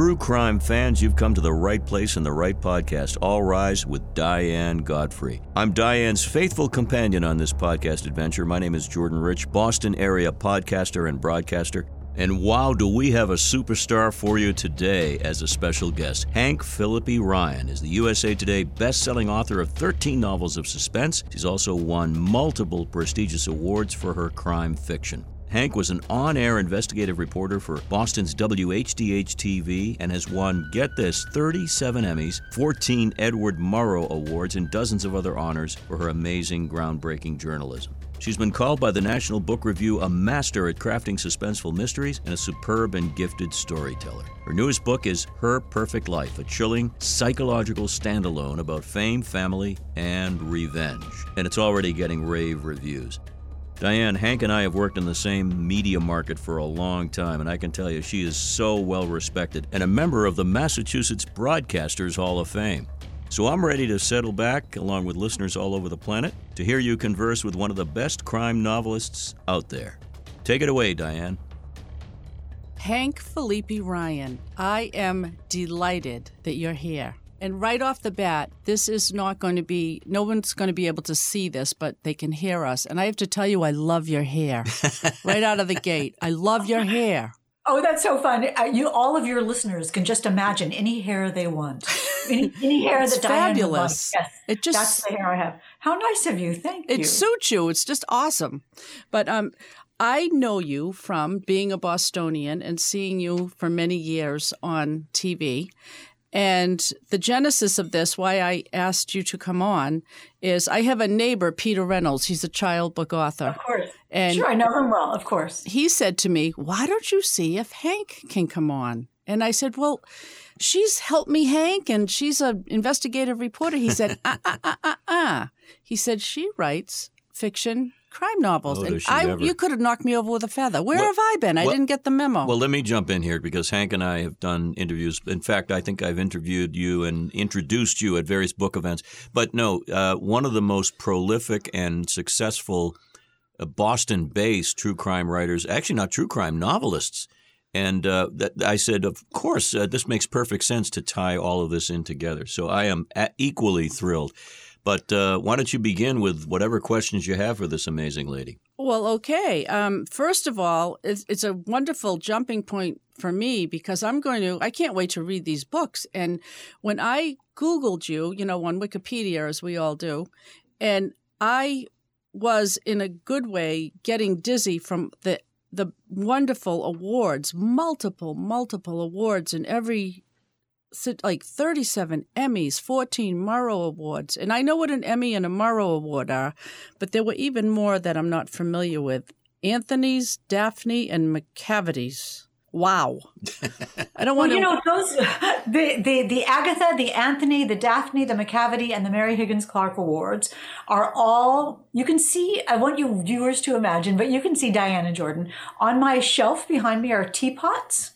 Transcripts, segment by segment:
True crime fans, you've come to the right place and the right podcast. All Rise with Diane Godfrey. I'm Diane's faithful companion on this podcast adventure. My name is Jordan Rich, Boston area podcaster and broadcaster. And wow, do we have a superstar for you today as a special guest. Hank Phillippi Ryan is the USA Today best-selling author of 13 novels of suspense. She's also won multiple prestigious awards for her crime fiction. Hank was an on air investigative reporter for Boston's WHDH TV and has won, get this, 37 Emmys, 14 Edward Murrow Awards, and dozens of other honors for her amazing, groundbreaking journalism. She's been called by the National Book Review a master at crafting suspenseful mysteries and a superb and gifted storyteller. Her newest book is Her Perfect Life, a chilling psychological standalone about fame, family, and revenge. And it's already getting rave reviews. Diane, Hank and I have worked in the same media market for a long time, and I can tell you she is so well respected and a member of the Massachusetts Broadcasters Hall of Fame. So I'm ready to settle back, along with listeners all over the planet, to hear you converse with one of the best crime novelists out there. Take it away, Diane. Hank Phillippi Ryan, I am delighted that you're here. And right off the bat, this is not going to be, no one's going to be able to see this, but they can hear us. And I have to tell you, I love your hair. right out of the gate. I love your hair. Oh, that's so fun! Uh, you, all of your listeners, can just imagine any hair they want, any, any hair it's that Diane fabulous. Yes, it just that's the hair I have. How nice of you! Thank it you. It suits you. It's just awesome. But um, I know you from being a Bostonian and seeing you for many years on TV. And the genesis of this, why I asked you to come on, is I have a neighbor, Peter Reynolds. He's a child book author. Of course. And sure, I know him well, of course. He said to me, Why don't you see if Hank can come on? And I said, Well, she's helped me, Hank, and she's an investigative reporter. He said, Ah, ah, ah, ah, ah. He said, She writes fiction crime novels. Oh, and I, ever. you could have knocked me over with a feather. Where Well- have I been? I well- didn't get the memo. Well, let me jump in here because Hank and I have done interviews. In fact, I think I've interviewed you and introduced you at various book events. But no, uh, one of the most prolific and successful uh, Boston based true crime writers, actually, not true crime novelists. And uh, that, I said, of course, uh, this makes perfect sense to tie all of this in together. So I am equally thrilled. But uh, why don't you begin with whatever questions you have for this amazing lady? Well, okay. Um, first of all, it's, it's a wonderful jumping point for me because I'm going to, I can't wait to read these books. And when I Googled you, you know, on Wikipedia, as we all do, and I was in a good way getting dizzy from the the wonderful awards, multiple, multiple awards in every like 37 Emmys, 14 Murrow Awards. And I know what an Emmy and a Murrow Award are, but there were even more that I'm not familiar with. Anthony's, Daphne, and Macavity's. Wow. I don't Well, want to. you know those the, the the Agatha, the Anthony, the Daphne, the McCavity, and the Mary Higgins Clark Awards are all you can see. I want you viewers to imagine, but you can see Diana Jordan on my shelf behind me are teapots.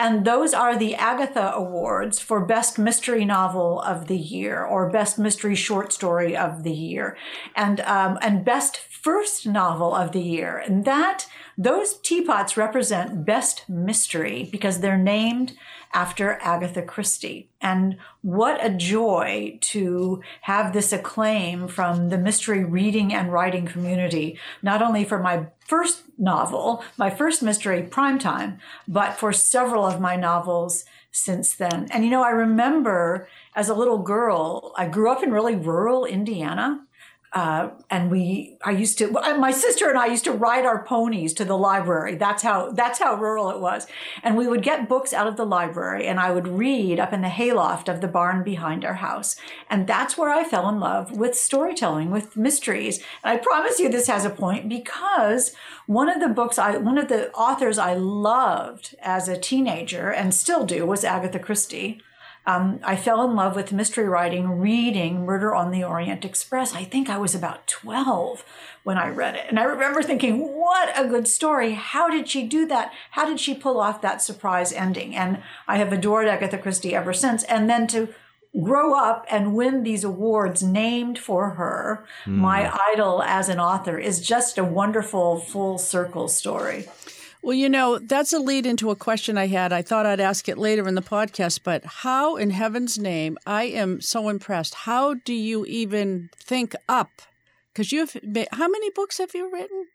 And those are the Agatha Awards for Best Mystery Novel of the Year or Best Mystery Short Story of the Year, and um, and Best First Novel of the Year. And that those teapots represent Best Mystery because they're named after Agatha Christie. And what a joy to have this acclaim from the mystery reading and writing community, not only for my first novel, my first mystery, Primetime, but for several of my novels since then. And you know, I remember as a little girl, I grew up in really rural Indiana. Uh, and we, I used to, my sister and I used to ride our ponies to the library. That's how, that's how rural it was. And we would get books out of the library and I would read up in the hayloft of the barn behind our house. And that's where I fell in love with storytelling, with mysteries. And I promise you this has a point because one of the books I, one of the authors I loved as a teenager and still do was Agatha Christie. Um, I fell in love with mystery writing, reading Murder on the Orient Express. I think I was about 12 when I read it. And I remember thinking, what a good story. How did she do that? How did she pull off that surprise ending? And I have adored Agatha Christie ever since. And then to grow up and win these awards named for her, my idol as an author, is just a wonderful full circle story. Well, you know, that's a lead into a question I had. I thought I'd ask it later in the podcast, but how in heaven's name, I am so impressed. How do you even think up? Because you've, how many books have you written?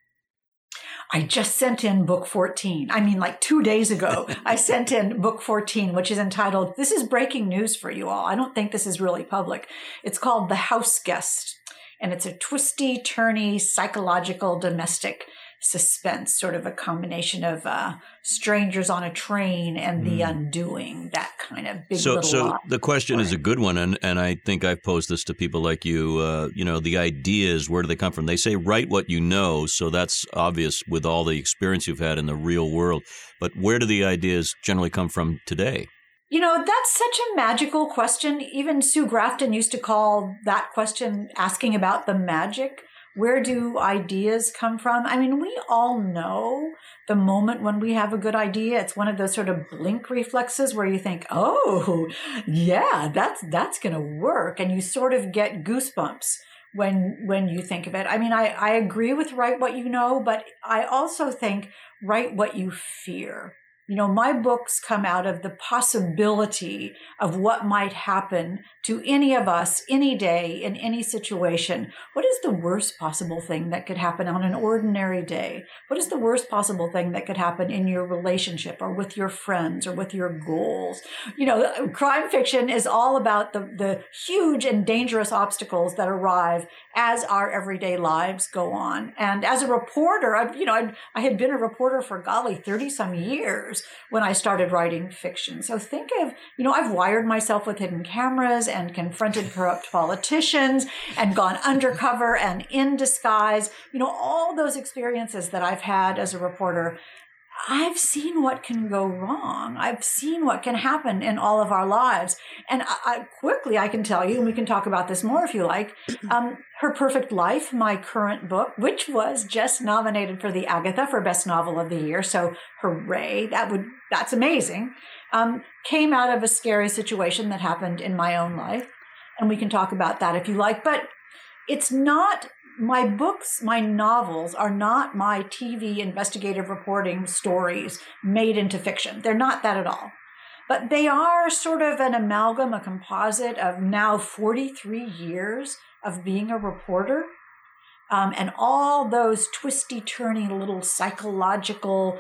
I just sent in book 14. I mean, like two days ago, I sent in book 14, which is entitled, This is breaking news for you all. I don't think this is really public. It's called The House Guest, and it's a twisty, turny, psychological, domestic suspense, sort of a combination of uh, strangers on a train and the mm. undoing, that kind of big. So, so the question is a good one, and and I think I've posed this to people like you. Uh, you know, the ideas, where do they come from? They say write what you know, so that's obvious with all the experience you've had in the real world. But where do the ideas generally come from today? You know, that's such a magical question. Even Sue Grafton used to call that question asking about the magic where do ideas come from? I mean, we all know the moment when we have a good idea. It's one of those sort of blink reflexes where you think, "Oh, yeah, that's that's going to work," and you sort of get goosebumps when when you think of it. I mean, I I agree with write what you know, but I also think write what you fear. You know, my books come out of the possibility of what might happen to any of us any day in any situation. What is the worst possible thing that could happen on an ordinary day? What is the worst possible thing that could happen in your relationship or with your friends or with your goals? You know, crime fiction is all about the, the huge and dangerous obstacles that arrive as our everyday lives go on. And as a reporter, I, you know, I, I had been a reporter for golly, 30 some years when I started writing fiction. So think of, you know, I've wired myself with hidden cameras and confronted corrupt politicians and gone undercover and in disguise. You know, all those experiences that I've had as a reporter I've seen what can go wrong. I've seen what can happen in all of our lives. And I, I, quickly, I can tell you, and we can talk about this more if you like. Um, Her Perfect Life, my current book, which was just nominated for the Agatha for Best Novel of the Year. So hooray. That would, that's amazing. Um, came out of a scary situation that happened in my own life. And we can talk about that if you like. But it's not my books, my novels are not my TV investigative reporting stories made into fiction. They're not that at all. But they are sort of an amalgam, a composite of now 43 years of being a reporter. Um, and all those twisty, turny little psychological,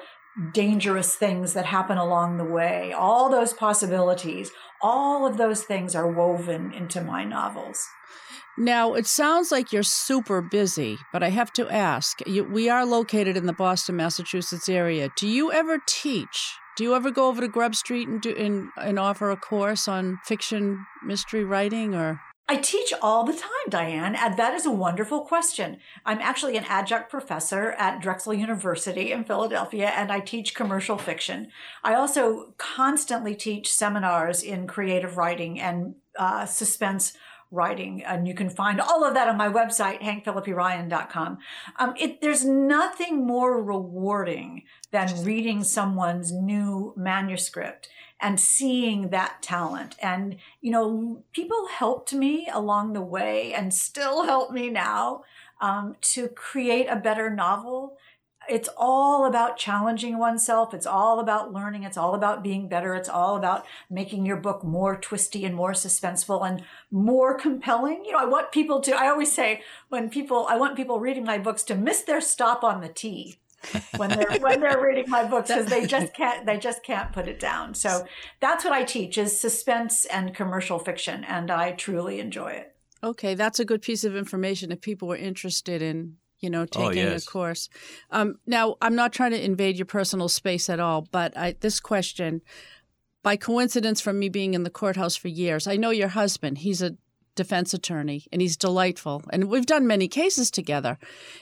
dangerous things that happen along the way, all those possibilities, all of those things are woven into my novels. Now, it sounds like you're super busy, but I have to ask you, we are located in the Boston, Massachusetts area. Do you ever teach? Do you ever go over to Grub Street and, do, and, and offer a course on fiction mystery writing or? I teach all the time, Diane, and that is a wonderful question. I'm actually an adjunct professor at Drexel University in Philadelphia, and I teach commercial fiction. I also constantly teach seminars in creative writing and uh, suspense writing. And you can find all of that on my website, hankphillipperyan.com. Um, it, there's nothing more rewarding than reading someone's new manuscript and seeing that talent. And, you know, people helped me along the way and still help me now um, to create a better novel it's all about challenging oneself. It's all about learning. It's all about being better. It's all about making your book more twisty and more suspenseful and more compelling. You know, I want people to, I always say when people, I want people reading my books to miss their stop on the T when they're when they're reading my books because they just can't they just can't put it down. So that's what I teach is suspense and commercial fiction and I truly enjoy it. Okay, that's a good piece of information if people were interested in you know, oh, taking oh, yes. a course. Um, now, I'm not trying to invade your personal space at all, but I, this question, by coincidence from me being in the courthouse for years, I know your husband. He's a defense attorney and he's delightful. And we've done many cases together.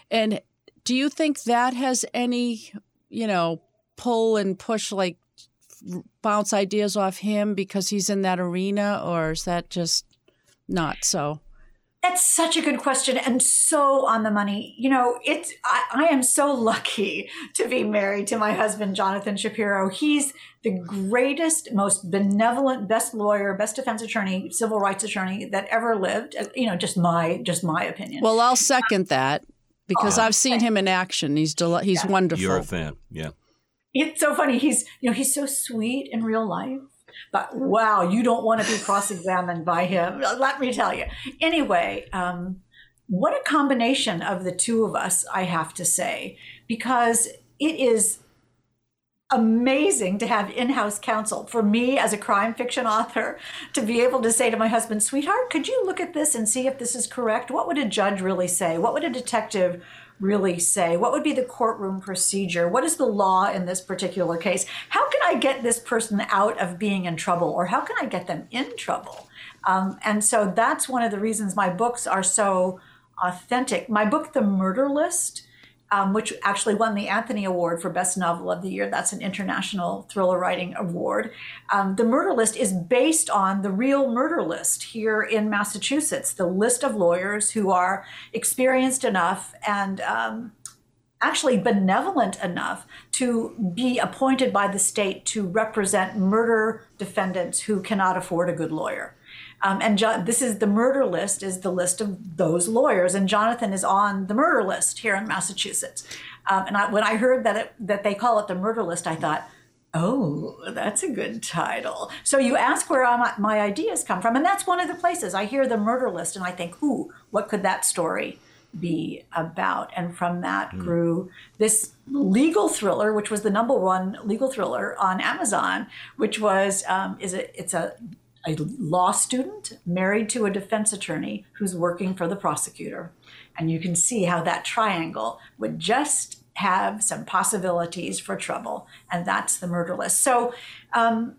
And do you think that has any, you know, pull and push, like bounce ideas off him because he's in that arena, or is that just not so? That's such a good question and so on the money. You know, it's I, I, am so lucky to be married to my husband, Jonathan Shapiro. He's the greatest, most benevolent, best lawyer, best defense attorney, civil rights attorney that ever lived. You know, just my just my opinion. Well, I'll second that because oh, I've seen him in action. He's del- he's yeah. wonderful. You're a fan, yeah. it's so funny. He's, you know, he's so sweet in real life. But wow, you don't want to be cross-examined by him. Let me tell you. Anyway, um, what a combination of the two of us, I have to say, because it is amazing to have in-house counsel for me as a crime fiction author to be able to say to my husband sweetheart could you look at this and see if this is correct what would a judge really say what would a detective really say? What would be the courtroom procedure? What is the law in this particular case? How can I get this person out of being in trouble, or how can I get them in trouble? Um, and so that's one of the reasons my books are so authentic. My book, The Murder List, um, which actually won the Anthony Award for Best Novel of the Year. That's an international thriller writing award. Um, the murder list is based on the real murder list here in Massachusetts, the list of lawyers who are experienced enough and um, actually benevolent enough to be appointed by the state to represent murder defendants who cannot afford a good lawyer. Um, and John, this is the murder list is the list of those lawyers, and Jonathan is on the murder list here in Massachusetts. Um, and I, when I heard that it, that they call it the murder list, I thought, oh, that's a good title. So you ask where my, my ideas come from, and that's one of the places I hear the murder list, and I think, ooh, what could that story be about? And from that mm. grew this legal thriller, which was the number one legal thriller on Amazon, which was um, is a it's a a law student married to a defense attorney who's working for the prosecutor. And you can see how that triangle would just have some possibilities for trouble. And that's the murder list. So, um,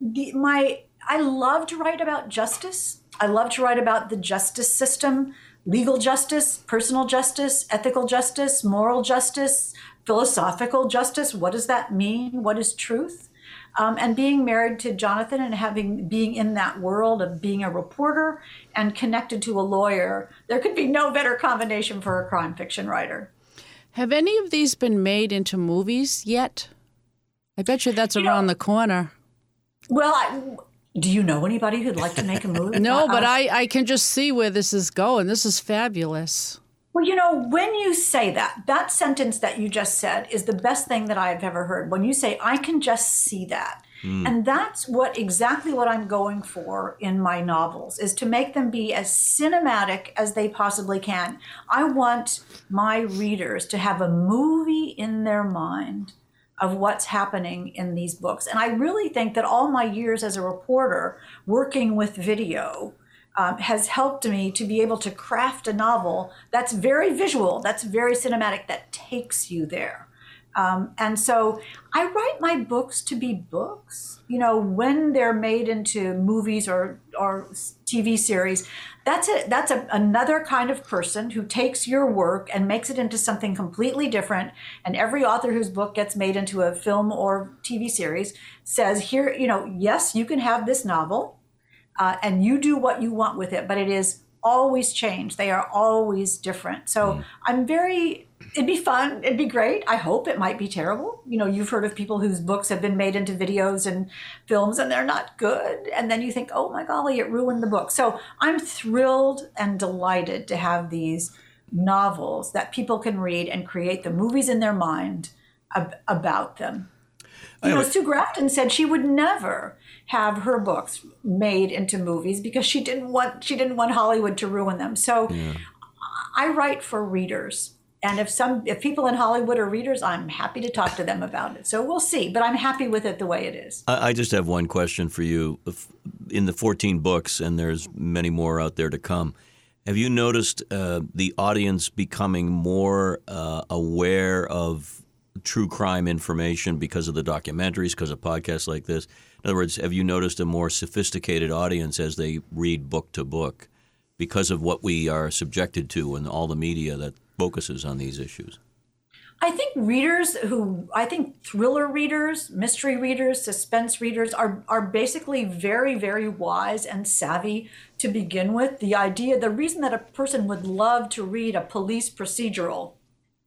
the, my I love to write about justice. I love to write about the justice system, legal justice, personal justice, ethical justice, moral justice, philosophical justice. What does that mean? What is truth? Um, and being married to Jonathan and having being in that world of being a reporter and connected to a lawyer, there could be no better combination for a crime fiction writer. Have any of these been made into movies yet? I bet you that's you around know, the corner. Well, I, do you know anybody who'd like to make a movie? no, but I, I can just see where this is going. This is fabulous. Well, you know, when you say that, that sentence that you just said is the best thing that I've ever heard. When you say, I can just see that. Mm. And that's what exactly what I'm going for in my novels is to make them be as cinematic as they possibly can. I want my readers to have a movie in their mind of what's happening in these books. And I really think that all my years as a reporter working with video um, has helped me to be able to craft a novel that's very visual, that's very cinematic, that takes you there. Um, and so I write my books to be books. You know, when they're made into movies or or TV series, that's a that's a, another kind of person who takes your work and makes it into something completely different. And every author whose book gets made into a film or TV series says, "Here, you know, yes, you can have this novel." Uh, and you do what you want with it, but it is always change. They are always different. So mm. I'm very, it'd be fun. It'd be great. I hope it might be terrible. You know, you've heard of people whose books have been made into videos and films and they're not good. And then you think, oh my golly, it ruined the book. So I'm thrilled and delighted to have these novels that people can read and create the movies in their mind ab- about them. You know, Sue Grafton said she would never have her books made into movies because she didn't want she didn't want Hollywood to ruin them. So yeah. I write for readers. And if some if people in Hollywood are readers, I'm happy to talk to them about it. So we'll see, but I'm happy with it the way it is. I, I just have one question for you. In the 14 books, and there's many more out there to come, have you noticed uh, the audience becoming more uh, aware of true crime information because of the documentaries, because of podcasts like this? In other words, have you noticed a more sophisticated audience as they read book to book because of what we are subjected to and all the media that focuses on these issues? I think readers who I think thriller readers, mystery readers, suspense readers are are basically very very wise and savvy to begin with. The idea the reason that a person would love to read a police procedural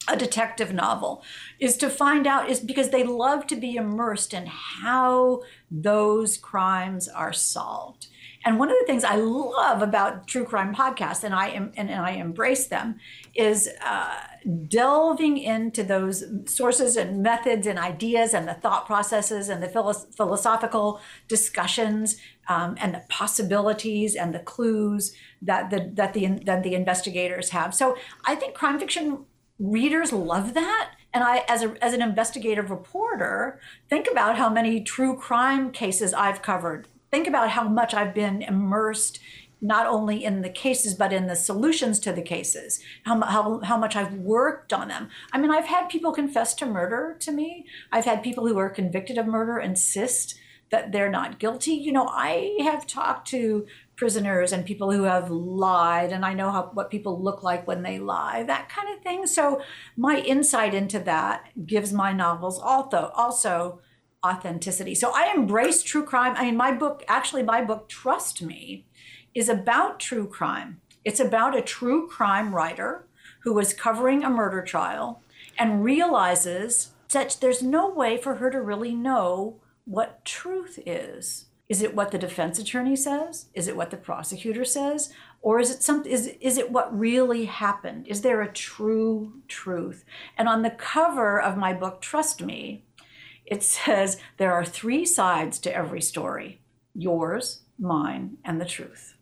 a detective novel is to find out is because they love to be immersed in how those crimes are solved And one of the things I love about true crime podcasts, and I am and, and I embrace them, is uh, delving into those sources and methods and ideas and the thought processes and the philo- philosophical discussions um, and the possibilities and the clues that the that the that the investigators have. So I think crime fiction readers love that? And I, as, a, as an investigative reporter, think about how many true crime cases I've covered. Think about how much I've been immersed not only in the cases but in the solutions to the cases how, how, how much i've worked on them. I mean i've had people confess to murder to me. I've had people who are convicted of murder insist that they're not guilty. You know i have talked to prisoners and people who have lied and i know how what people look like when they lie that kind of thing. So my insight into that gives my novels also also authenticity. So i embrace true crime. I mean my book actually my book trust me is about true crime. It's about a true crime writer who was covering a murder trial and realizes that there's no way for her to really know what truth is is it what the defense attorney says? Is it what the prosecutor says? Or is it some is is it what really happened? Is there a true truth? And on the cover of my book Trust Me, it says there are three sides to every story. Yours, mine, and the truth.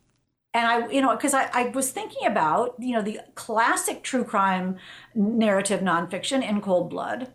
And I, you know, because I, I was thinking about, you know, the classic true crime narrative nonfiction in cold blood.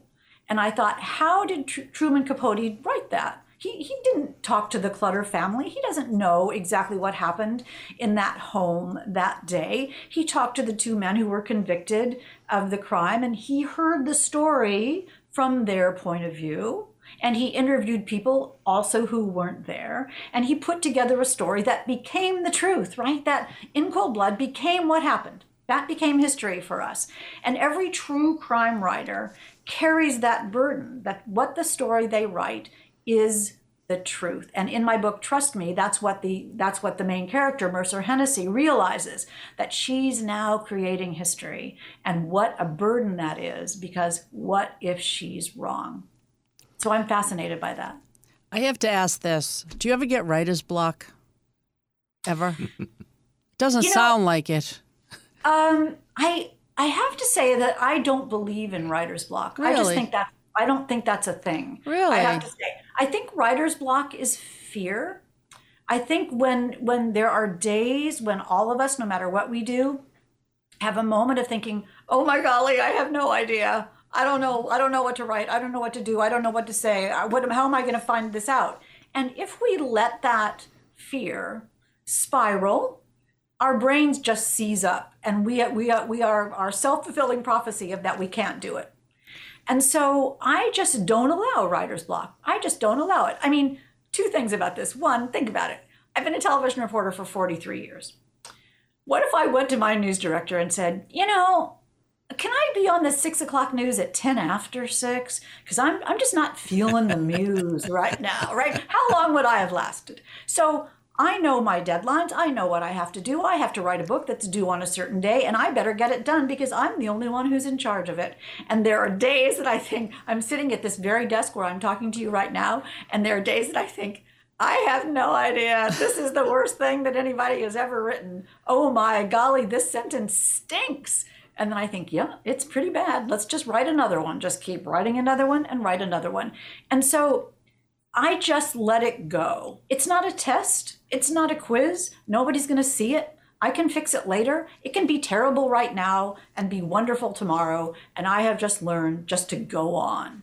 And I thought, how did Tr- Truman Capote write that? He, he didn't talk to the Clutter family. He doesn't know exactly what happened in that home that day. He talked to the two men who were convicted of the crime and he heard the story from their point of view. And he interviewed people also who weren't there. And he put together a story that became the truth, right? That in cold blood became what happened. That became history for us. And every true crime writer carries that burden that what the story they write is the truth. And in my book, trust me, that's what the that's what the main character, Mercer Hennessy, realizes that she's now creating history. And what a burden that is, because what if she's wrong? So I'm fascinated by that. I have to ask this. Do you ever get writer's block? Ever? Doesn't you know, sound like it. Um, I I have to say that I don't believe in writer's block. Really? I just think that I don't think that's a thing. Really? I have to say. I think writer's block is fear. I think when when there are days when all of us, no matter what we do, have a moment of thinking, "Oh my golly, I have no idea. I don't know. I don't know what to write. I don't know what to do. I don't know what to say. Uh, what, how am I going to find this out?" And if we let that fear spiral, our brains just seize up, and we we we are our self fulfilling prophecy of that we can't do it. And so I just don't allow writer's block. I just don't allow it. I mean, two things about this. One, think about it. I've been a television reporter for 43 years. What if I went to my news director and said, you know, can I be on the six o'clock news at 10 after six? Because I'm, I'm just not feeling the muse right now, right? How long would I have lasted? So I know my deadlines. I know what I have to do. I have to write a book that's due on a certain day, and I better get it done because I'm the only one who's in charge of it. And there are days that I think I'm sitting at this very desk where I'm talking to you right now, and there are days that I think, I have no idea. This is the worst thing that anybody has ever written. Oh my golly, this sentence stinks. And then I think, yeah, it's pretty bad. Let's just write another one. Just keep writing another one and write another one. And so I just let it go. It's not a test, it's not a quiz. Nobody's going to see it. I can fix it later. It can be terrible right now and be wonderful tomorrow. And I have just learned just to go on.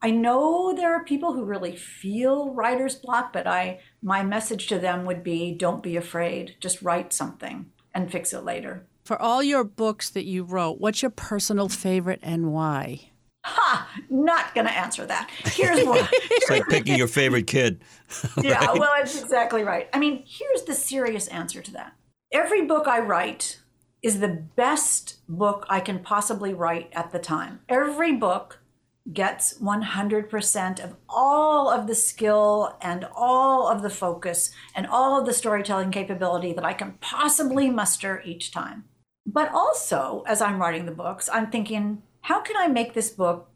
I know there are people who really feel writer's block, but I my message to them would be don't be afraid. Just write something and fix it later. For all your books that you wrote, what's your personal favorite and why? Ha! Not going to answer that. Here's why. it's like picking your favorite kid. right? Yeah, well, that's exactly right. I mean, here's the serious answer to that. Every book I write is the best book I can possibly write at the time. Every book gets 100% of all of the skill and all of the focus and all of the storytelling capability that I can possibly muster each time. But also, as I'm writing the books, I'm thinking, how can I make this book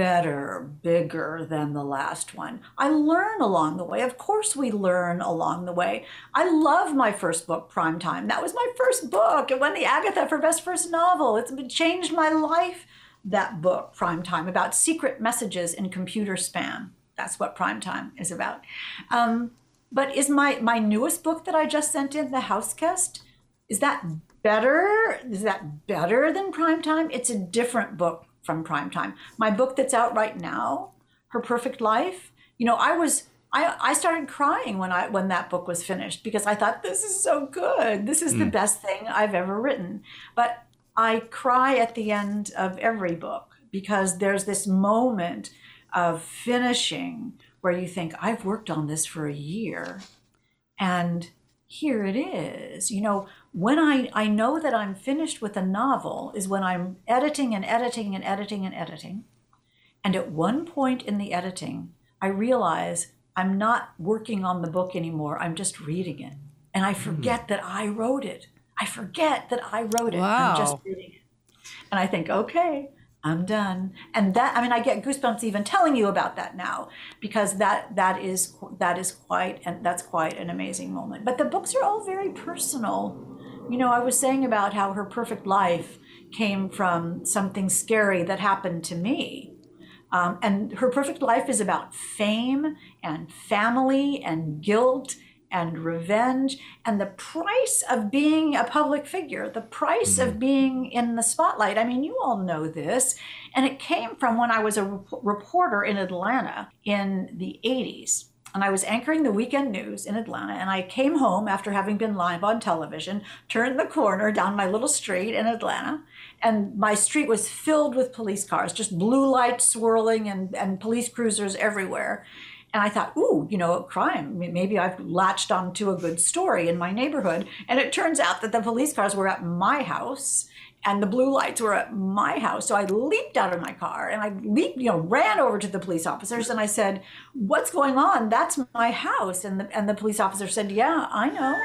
better, bigger than the last one. I learn along the way. Of course, we learn along the way. I love my first book, Primetime. That was my first book. It won the Agatha for Best First Novel. It's changed my life, that book, Primetime, about secret messages in computer spam. That's what Primetime is about. Um, but is my, my newest book that I just sent in, The House Guest, is that better? Is that better than Primetime? It's a different book from prime time. My book that's out right now, Her Perfect Life, you know, I was I, I started crying when I when that book was finished because I thought this is so good. This is mm. the best thing I've ever written. But I cry at the end of every book because there's this moment of finishing where you think I've worked on this for a year and here it is. You know, when I, I know that I'm finished with a novel is when I'm editing and editing and editing and editing. And at one point in the editing, I realize I'm not working on the book anymore. I'm just reading it. And I forget mm. that I wrote it. I forget that I wrote it. Wow. I'm just reading it. And I think, okay, I'm done. And that I mean I get goosebumps even telling you about that now because that that is that is quite and that's quite an amazing moment. But the books are all very personal. You know, I was saying about how her perfect life came from something scary that happened to me. Um, and her perfect life is about fame and family and guilt and revenge and the price of being a public figure, the price mm-hmm. of being in the spotlight. I mean, you all know this. And it came from when I was a reporter in Atlanta in the 80s. And I was anchoring the weekend news in Atlanta. And I came home after having been live on television, turned the corner down my little street in Atlanta. And my street was filled with police cars, just blue lights swirling and, and police cruisers everywhere. And I thought, ooh, you know, crime. Maybe I've latched onto a good story in my neighborhood. And it turns out that the police cars were at my house and the blue lights were at my house. So I leaped out of my car and I leaped, you know, ran over to the police officers and I said, What's going on? That's my house. And the, and the police officer said, Yeah, I know.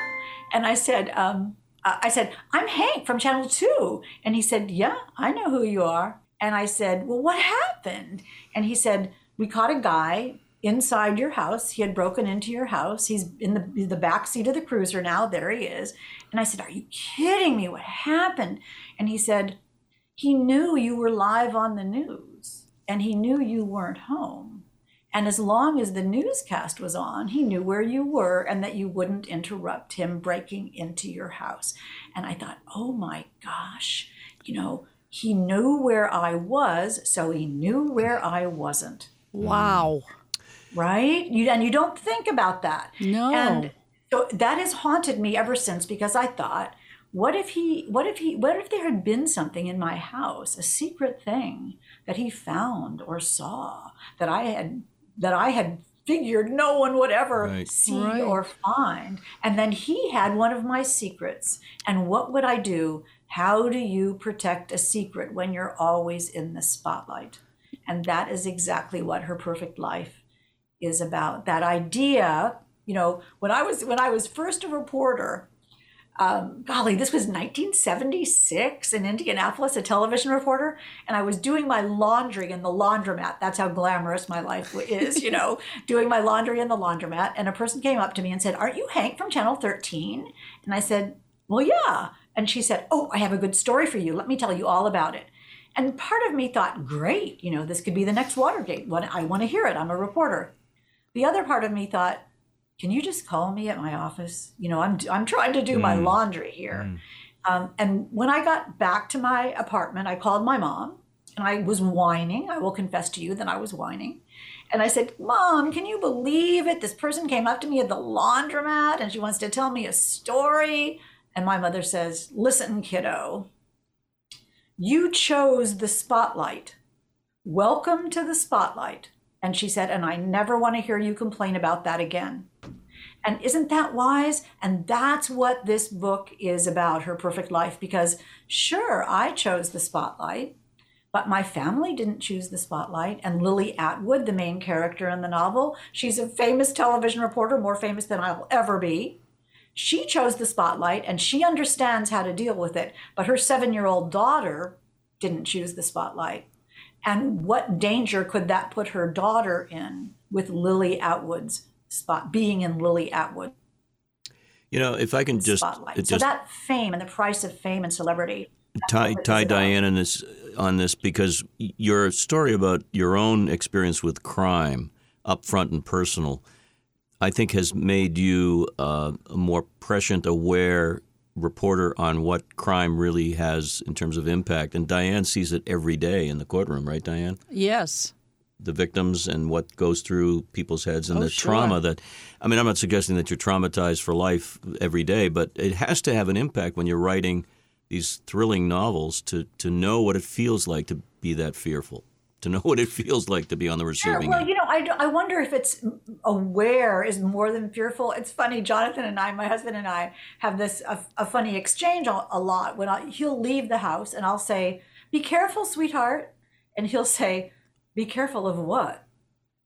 And I said, um, I said, I'm Hank from Channel 2. And he said, Yeah, I know who you are. And I said, Well, what happened? And he said, We caught a guy inside your house. He had broken into your house. He's in the the back seat of the cruiser now. There he is. And I said, "Are you kidding me? What happened?" And he said, "He knew you were live on the news, and he knew you weren't home. And as long as the newscast was on, he knew where you were and that you wouldn't interrupt him breaking into your house." And I thought, "Oh my gosh, you know." He knew where I was, so he knew where I wasn't. Wow right? You and you don't think about that. No. And so that has haunted me ever since because I thought, what if he what if he what if there had been something in my house, a secret thing that he found or saw that I had that I had figured no one would ever right. see right. or find. And then he had one of my secrets. And what would I do? How do you protect a secret when you're always in the spotlight? And that is exactly what her perfect life is about that idea you know when i was when i was first a reporter um, golly this was 1976 in indianapolis a television reporter and i was doing my laundry in the laundromat. That's how glamorous my life is you know doing my laundry in the laundromat and a person came up to me and said aren't you hank from channel 13 and i said well yeah. And she said oh i have a good story for you. Let me tell you all about it. And part of me thought great you know this could be the next watergate. I want to hear it. I'm a reporter. The other part of me thought, can you just call me at my office? You know, I'm I'm trying to do mm. my laundry here. Mm. Um, and when I got back to my apartment, I called my mom and I was whining. I will confess to you that I was whining. And I said, Mom, can you believe it? This person came up to me at the laundromat and she wants to tell me a story. And my mother says, Listen, kiddo, you chose the spotlight. Welcome to the spotlight. And she said, and I never want to hear you complain about that again. And isn't that wise? And that's what this book is about, Her Perfect Life, because sure, I chose the spotlight, but my family didn't choose the spotlight. And Lily Atwood, the main character in the novel, she's a famous television reporter, more famous than I'll ever be. She chose the spotlight and she understands how to deal with it, but her seven year old daughter didn't choose the spotlight. And what danger could that put her daughter in with Lily Atwood's spot, being in Lily Atwood? You know, if I can just, spotlight. just so that fame and the price of fame and celebrity. tie tie Diane in this on this because your story about your own experience with crime, upfront and personal, I think has made you uh, a more prescient, aware reporter on what crime really has in terms of impact. And Diane sees it every day in the courtroom, right, Diane? Yes. The victims and what goes through people's heads and Oh, the sure. trauma that. I mean, I'm not suggesting that you're traumatized for life every day, but it has to have an impact when you're writing these thrilling novels to, to know what it feels like to be that fearful, to know what it feels like to be on the Sure. receiving Well, end. you know, I, I wonder if it's aware is more than fearful. It's funny, Jonathan and I, my husband and I, have this a, a funny exchange a, a lot. When I, he'll leave the house and I'll say, "Be careful, sweetheart," and he'll say, "Be careful of what?"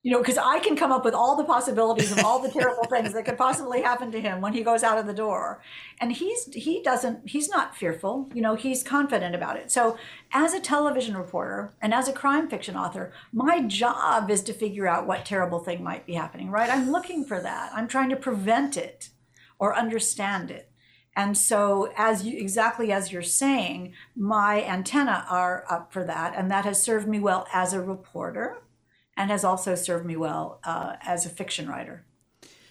You know, because I can come up with all the possibilities of all the terrible things that could possibly happen to him when he goes out of the door, and he's he doesn't he's not fearful. You know, he's confident about it. So, as a television reporter and as a crime fiction author, my job is to figure out what terrible thing might be happening. Right? I'm looking for that. I'm trying to prevent it or understand it. And so, as you exactly as you're saying, my antenna are up for that, and that has served me well as a reporter, and has also served me well uh, as a fiction writer.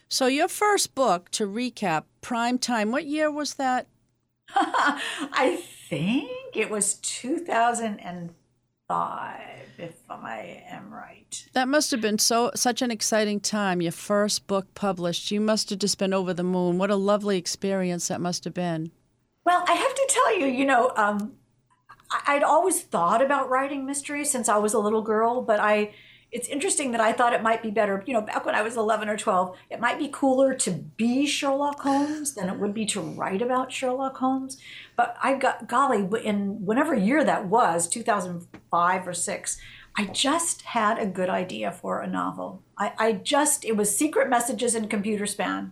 So your first book, to recap, Prime Time. What year was that? I think it was 2005, if I am right. That must have been so such an exciting time. Your first book published. You must have just been over the moon. What a lovely experience that must have been. Well, I have to tell you, you know, um, I'd always thought about writing mysteries since I was a little girl, but I. It's interesting that I thought it might be better, you know, back when I was 11 or 12, it might be cooler to be Sherlock Holmes than it would be to write about Sherlock Holmes. But I got, golly, in whatever year that was, 2005 or six, I just had a good idea for a novel. I, I just, it was secret messages in computer spam.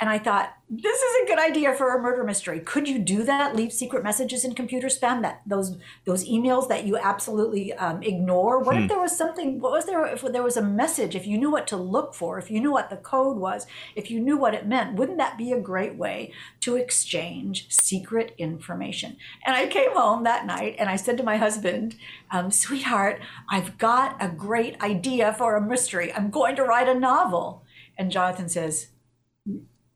And I thought, this is a good idea for a murder mystery. Could you do that? Leave secret messages in computer spam that those those emails that you absolutely um, ignore. What if there was something? What was there? If there was a message? If you knew what to look for, if you knew what the code was, if you knew what it meant, wouldn't that be a great way to exchange secret information? And I came home that night and I said to my husband, um, "Sweetheart, I've got a great idea for a mystery. I'm going to write a novel." And Jonathan says.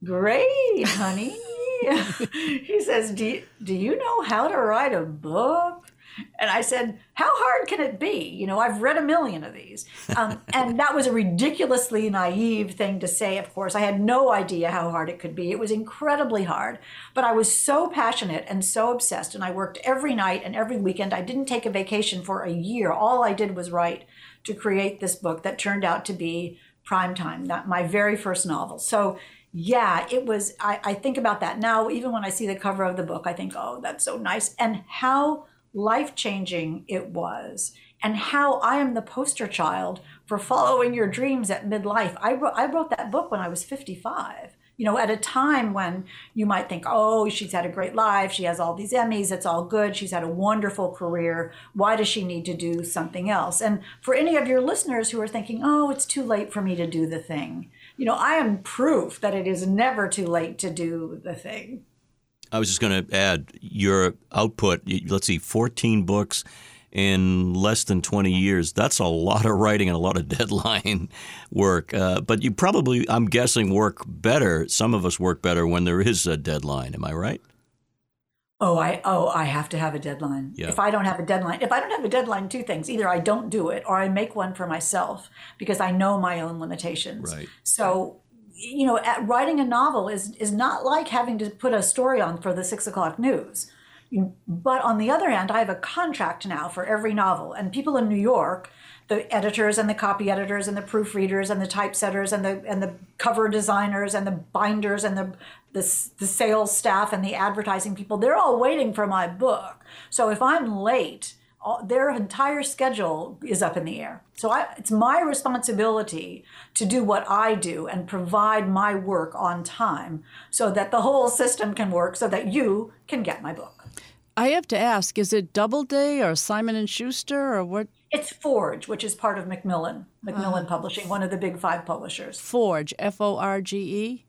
Great, honey. he says, do you, do you know how to write a book? And I said, How hard can it be? You know, I've read a million of these. Um, and that was a ridiculously naive thing to say, of course. I had no idea how hard it could be. It was incredibly hard. But I was so passionate and so obsessed. And I worked every night and every weekend. I didn't take a vacation for a year. All I did was write to create this book that turned out to be Primetime, that my very first novel. So yeah, it was. I, I think about that now. Even when I see the cover of the book, I think, oh, that's so nice. And how life changing it was, and how I am the poster child for following your dreams at midlife. I wrote, I wrote that book when I was 55. You know, at a time when you might think, oh, she's had a great life. She has all these Emmys. It's all good. She's had a wonderful career. Why does she need to do something else? And for any of your listeners who are thinking, oh, it's too late for me to do the thing, you know, I am proof that it is never too late to do the thing. I was just going to add your output. Let's see, 14 books in less than 20 years. That's a lot of writing and a lot of deadline work. Uh, but you probably, I'm guessing, work better. Some of us work better when there is a deadline. Am I right? Oh, I oh, I have to have a deadline. Yeah. If I don't have a deadline, if I don't have a deadline, two things: either I don't do it, or I make one for myself because I know my own limitations. Right. So, you know, writing a novel is is not like having to put a story on for the six o'clock news. But on the other hand, I have a contract now for every novel, and people in New York, the editors and the copy editors and the proofreaders and the typesetters and the and the cover designers and the binders and the the, the sales staff and the advertising people, they're all waiting for my book. So if I'm late, all, their entire schedule is up in the air. So I, it's my responsibility to do what I do and provide my work on time so that the whole system can work so that you can get my book. I have to ask: Is it Doubleday or Simon and Schuster or what? It's Forge, which is part of Macmillan, Macmillan uh-huh. Publishing, one of the big five publishers. Forge, F O R G E.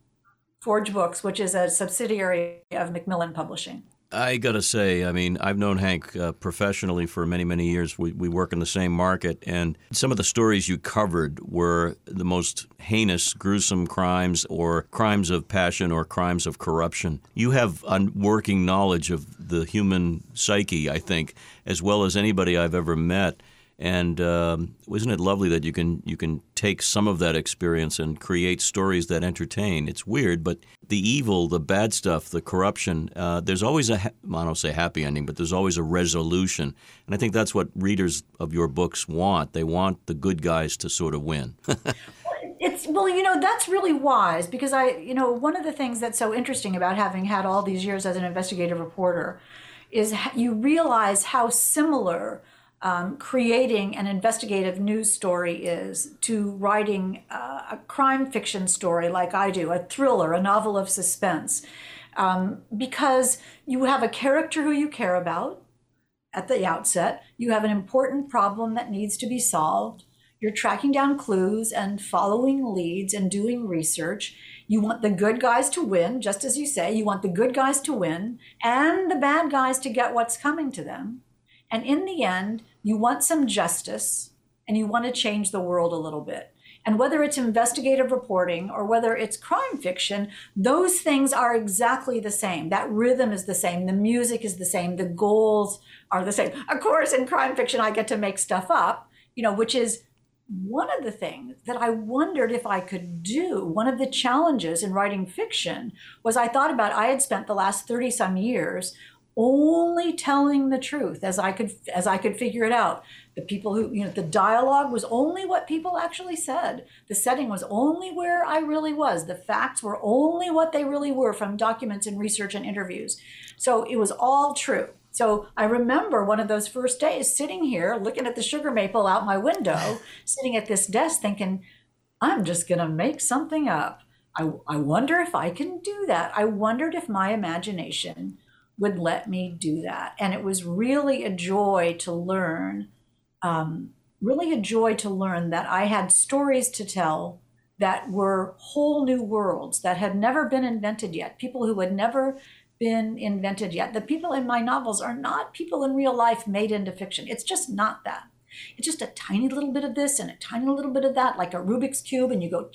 Forge Books, which is a subsidiary of Macmillan Publishing. I got to say, I mean, I've known Hank uh, professionally for many, many years. We, we work in the same market, and some of the stories you covered were the most heinous, gruesome crimes or crimes of passion or crimes of corruption. You have a working knowledge of the human psyche, I think, as well as anybody I've ever met. And um, isn't it lovely that you can you can take some of that experience and create stories that entertain? It's weird, but the evil, the bad stuff, the corruption, uh, there's always a ha- I don't say happy ending, but there's always a resolution. And I think that's what readers of your books want. They want the good guys to sort of win. it's well you know that's really wise because i you know one of the things that's so interesting about having had all these years as an investigative reporter is you realize how similar um, creating an investigative news story is to writing uh, a crime fiction story like I do, a thriller, a novel of suspense. Um, because you have a character who you care about at the outset, you have an important problem that needs to be solved, you're tracking down clues and following leads and doing research. You want the good guys to win, just as you say, you want the good guys to win and the bad guys to get what's coming to them. And in the end, you want some justice and you want to change the world a little bit. And whether it's investigative reporting or whether it's crime fiction, those things are exactly the same. That rhythm is the same. The music is the same. The goals are the same. Of course, in crime fiction, I get to make stuff up, you know, which is one of the things that I wondered if I could do. One of the challenges in writing fiction was I thought about I had spent the last 30 some years only telling the truth as I could as I could figure it out. The people who you know the dialogue was only what people actually said. The setting was only where I really was. The facts were only what they really were from documents and research and interviews. So it was all true. So I remember one of those first days sitting here looking at the sugar maple out my window, sitting at this desk thinking, I'm just going to make something up. I, I wonder if I can do that. I wondered if my imagination would let me do that. And it was really a joy to learn, um, really a joy to learn that I had stories to tell that were whole new worlds that had never been invented yet, people who had never been invented yet. The people in my novels are not people in real life made into fiction. It's just not that. It's just a tiny little bit of this and a tiny little bit of that, like a Rubik's Cube, and you go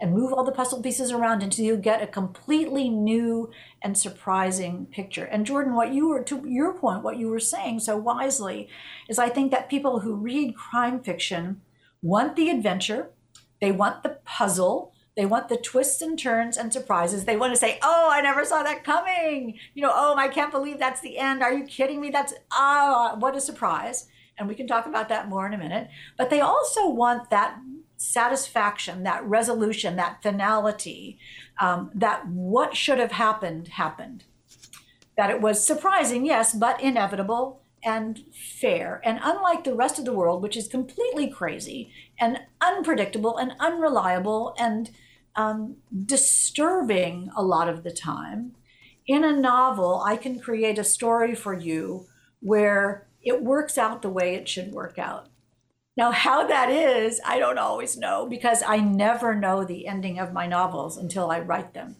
and move all the puzzle pieces around until you get a completely new and surprising picture. And Jordan, what you were to your point, what you were saying so wisely is I think that people who read crime fiction want the adventure, they want the puzzle, they want the twists and turns and surprises. They want to say, "Oh, I never saw that coming." You know, "Oh, I can't believe that's the end. Are you kidding me? That's ah, oh, what a surprise." And we can talk about that more in a minute. But they also want that satisfaction, that resolution, that finality, um, that what should have happened happened. That it was surprising, yes, but inevitable and fair. And unlike the rest of the world, which is completely crazy and unpredictable and unreliable and um, disturbing a lot of the time, in a novel, I can create a story for you where it works out the way it should work out. Now, how that is, I don't always know because I never know the ending of my novels until I write them.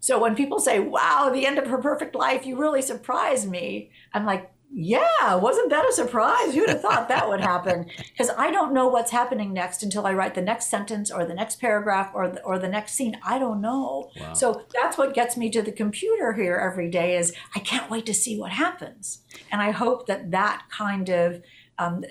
So when people say, wow, the end of her perfect life, you really surprised me, I'm like, yeah, wasn't that a surprise? Who'd have thought that would happen? Because I don't know what's happening next until I write the next sentence or the next paragraph or the, or the next scene. I don't know. Wow. So that's what gets me to the computer here every day is I can't wait to see what happens. And I hope that that kind of um,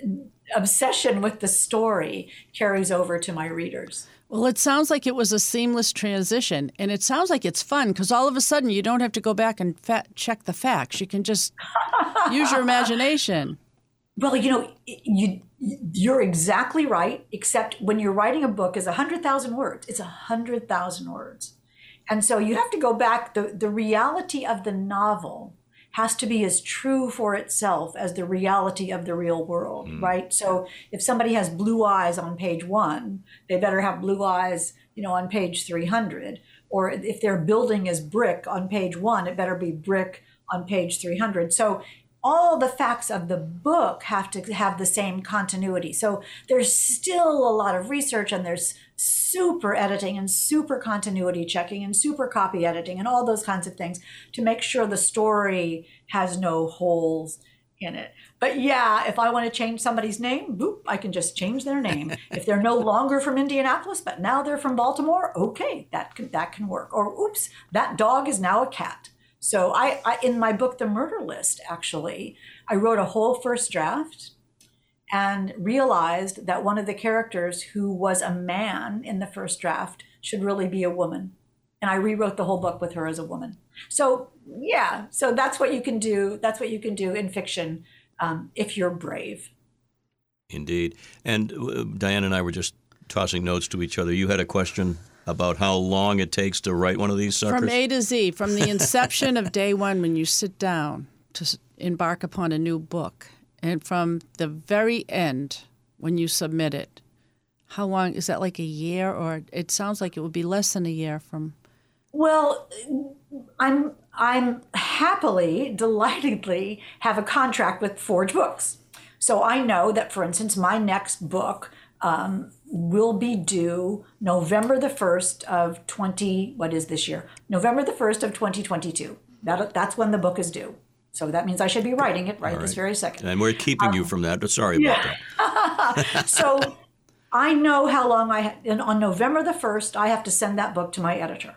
obsession with the story carries over to my readers. Well, it sounds like it was a seamless transition, and it sounds like it's fun because all of a sudden you don't have to go back and fa- check the facts. You can just use your imagination. Well, you know, you you're exactly right. Except when you're writing a book, is a hundred thousand words. It's a hundred thousand words, and so you have to go back. the The reality of the novel has to be as true for itself as the reality of the real world, mm. right? So if somebody has blue eyes on page one, they better have blue eyes, you know, on page 300. Or if their building is brick on page one, it better be brick on page 300. So all the facts of the book have to have the same continuity. So there's still a lot of research and there's super editing and super continuity checking and super copy editing and all those kinds of things to make sure the story has no holes in it. But yeah, if I want to change somebody's name, boop, I can just change their name. if they're no longer from Indianapolis, but now they're from Baltimore, okay, that can, that can work. Or oops, that dog is now a cat. So I, I in my book, The Murder List, actually, I wrote a whole first draft and realized that one of the characters who was a man in the first draft should really be a woman. And I rewrote the whole book with her as a woman. So yeah, so that's what you can do. That's what you can do in fiction um, if you're brave. Indeed. And uh, Diane and I were just tossing notes to each other. You had a question about how long it takes to write one of these suckers? From A to Z, from the inception of day one when you sit down to embark upon a new book, and from the very end when you submit it. How long is that? Like a year, or it sounds like it would be less than a year from. Well, I'm I'm happily, delightedly have a contract with Forge Books. So I know that, for instance, my next book um, will be due November the 1st of 20, what is this year? November the 1st of 2022. That, that's when the book is due. So that means I should be writing it right, right. this very second. And we're keeping um, you from that, but sorry yeah. about that. so I know how long I, ha- on November the 1st, I have to send that book to my editor.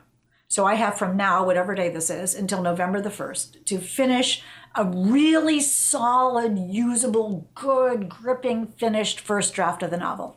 So I have from now, whatever day this is, until November the 1st to finish a really solid, usable, good, gripping, finished first draft of the novel.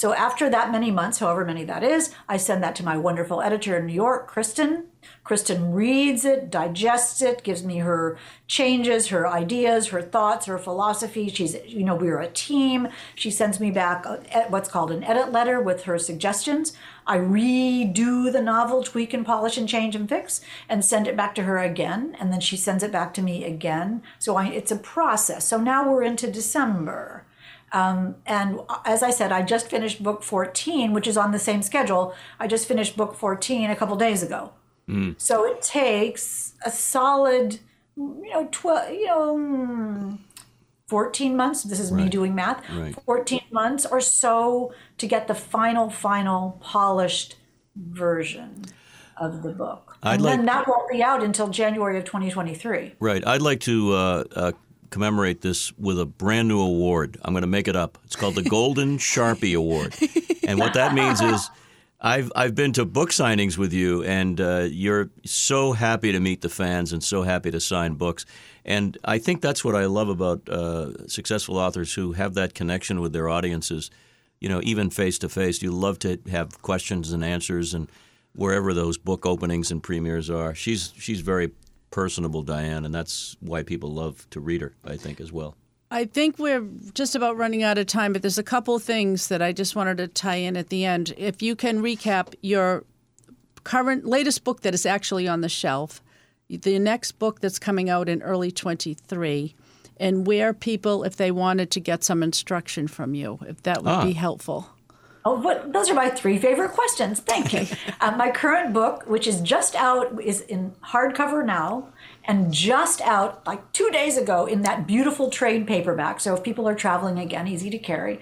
So after that many months, however many that is, I send that to my wonderful editor in New York, Kristen. Kristen reads it, digests it, gives me her changes, her ideas, her thoughts, her philosophy. She's, you know, we're a team. She sends me back what's called an edit letter with her suggestions. I redo the novel, tweak and polish and change and fix, and send it back to her again. And then she sends it back to me again. So I, it's a process. So now we're into December. Um, and as I said, I just finished book 14, which is on the same schedule. I just finished book 14 a couple days ago. Mm. So it takes a solid, you know, 12, you know, hmm, 14 months. This is right. me doing math. Right. 14 months or so to get the final, final polished version of the book. I'd and like, then that won't be out until January of 2023. Right. I'd like to uh, uh, commemorate this with a brand new award. I'm going to make it up. It's called the Golden Sharpie Award. And what that means is I've I've been to book signings with you, and uh, you're so happy to meet the fans and so happy to sign books. And I think that's what I love about uh, successful authors who have that connection with their audiences. You know, even face to face, you love to have questions and answers, and wherever those book openings and premieres are. She's she's very personable Diane, and that's why people love to read her, I think, as well. I think we're just about running out of time, but there's a couple things that I just wanted to tie in at the end. If you can recap your current latest book that is actually on the shelf, the next book that's coming out in early 23, and where people, if they wanted to get some instruction from you, if that would ah. be helpful. Oh, what, those are my three favorite questions. Thank you. uh, my current book, which is just out, is in hardcover now and just out like two days ago in that beautiful trade paperback. So if people are traveling again, easy to carry,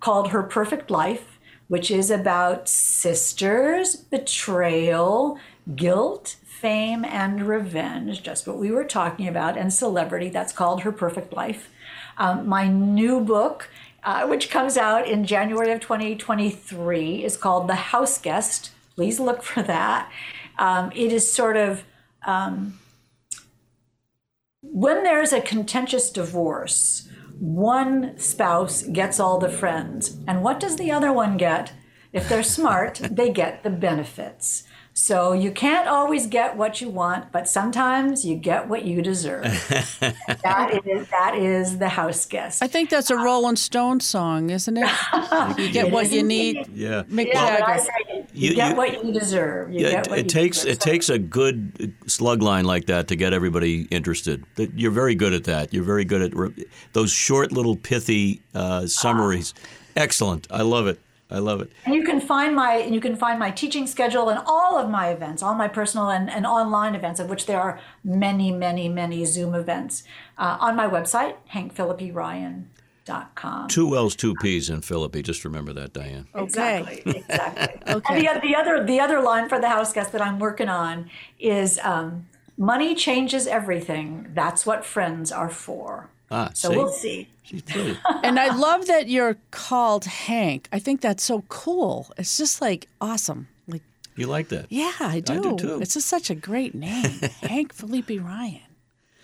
called Her Perfect Life, which is about sisters, betrayal, guilt, fame, and revenge, just what we were talking about, and celebrity. That's called Her Perfect Life. Um, my new book uh, which comes out in January of 2023, is called The House Guest. Please look for that. Um, it is sort of um, when there's a contentious divorce, one spouse gets all the friends. And what does the other one get? If they're smart, they get the benefits. So you can't always get what you want, but sometimes you get what you deserve. that is that is the house guest. I think that's a Rolling Stone song, isn't it? you get what you need. Yeah. Mick yeah, Jagger. You, you, get what you deserve. You yeah, it, takes deserve. it takes a good slug line like that to get everybody interested. You're very good at that. You're very good at those short little pithy uh, summaries. Excellent. I love it. I love it. And you can find my you can find my teaching schedule and all of my events, all my personal and, and online events, of which there are many, many, many Zoom events, uh, on my website, hankphillippiryan.com. Two L's, two P's in Phillippi. Just remember that, Diane. Exactly. Exactly. Okay. And the, the other the other line for the house guest that I'm working on is um, money changes everything. That's what friends are for. Ah, So see? we'll see. She's brilliant. and I love that you're called Hank. I think that's so cool. It's just like awesome. Like, You like that? yeah, I do. I do too. It's just such a great name, Hank Phillippi Ryan.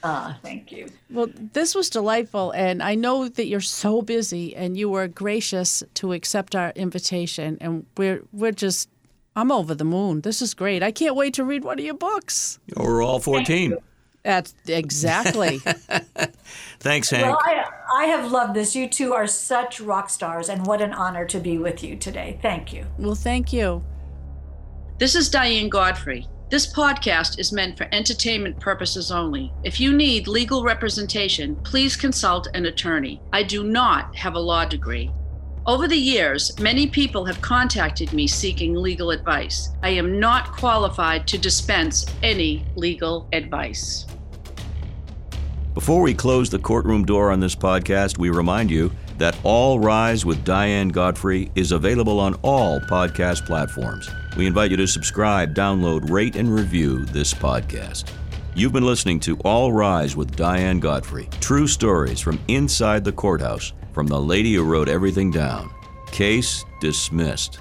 Ah, thank you. Well, this was delightful, and I know that you're so busy, and you were gracious to accept our invitation, and we're we're just. I'm over the moon. This is great. I can't wait to read one of your books. We're all 14. That's exactly. Thanks, Hank. Well, I, I have loved this. You two are such rock stars, and what an honor to be with you today. Thank you. well, thank you. This is Diane Godfrey. This podcast is meant for entertainment purposes only. If you need legal representation, please consult an attorney. I do not have a law degree. Over the years, many people have contacted me seeking legal advice. I am not qualified to dispense any legal advice. Before we close the courtroom door on this podcast, we remind you that All Rise with Diane Godfrey is available on all podcast platforms. We invite you to subscribe, download, rate, and review this podcast. You've been listening to All Rise with Diane Godfrey. True stories from inside the courthouse from the lady who wrote everything down. Case dismissed.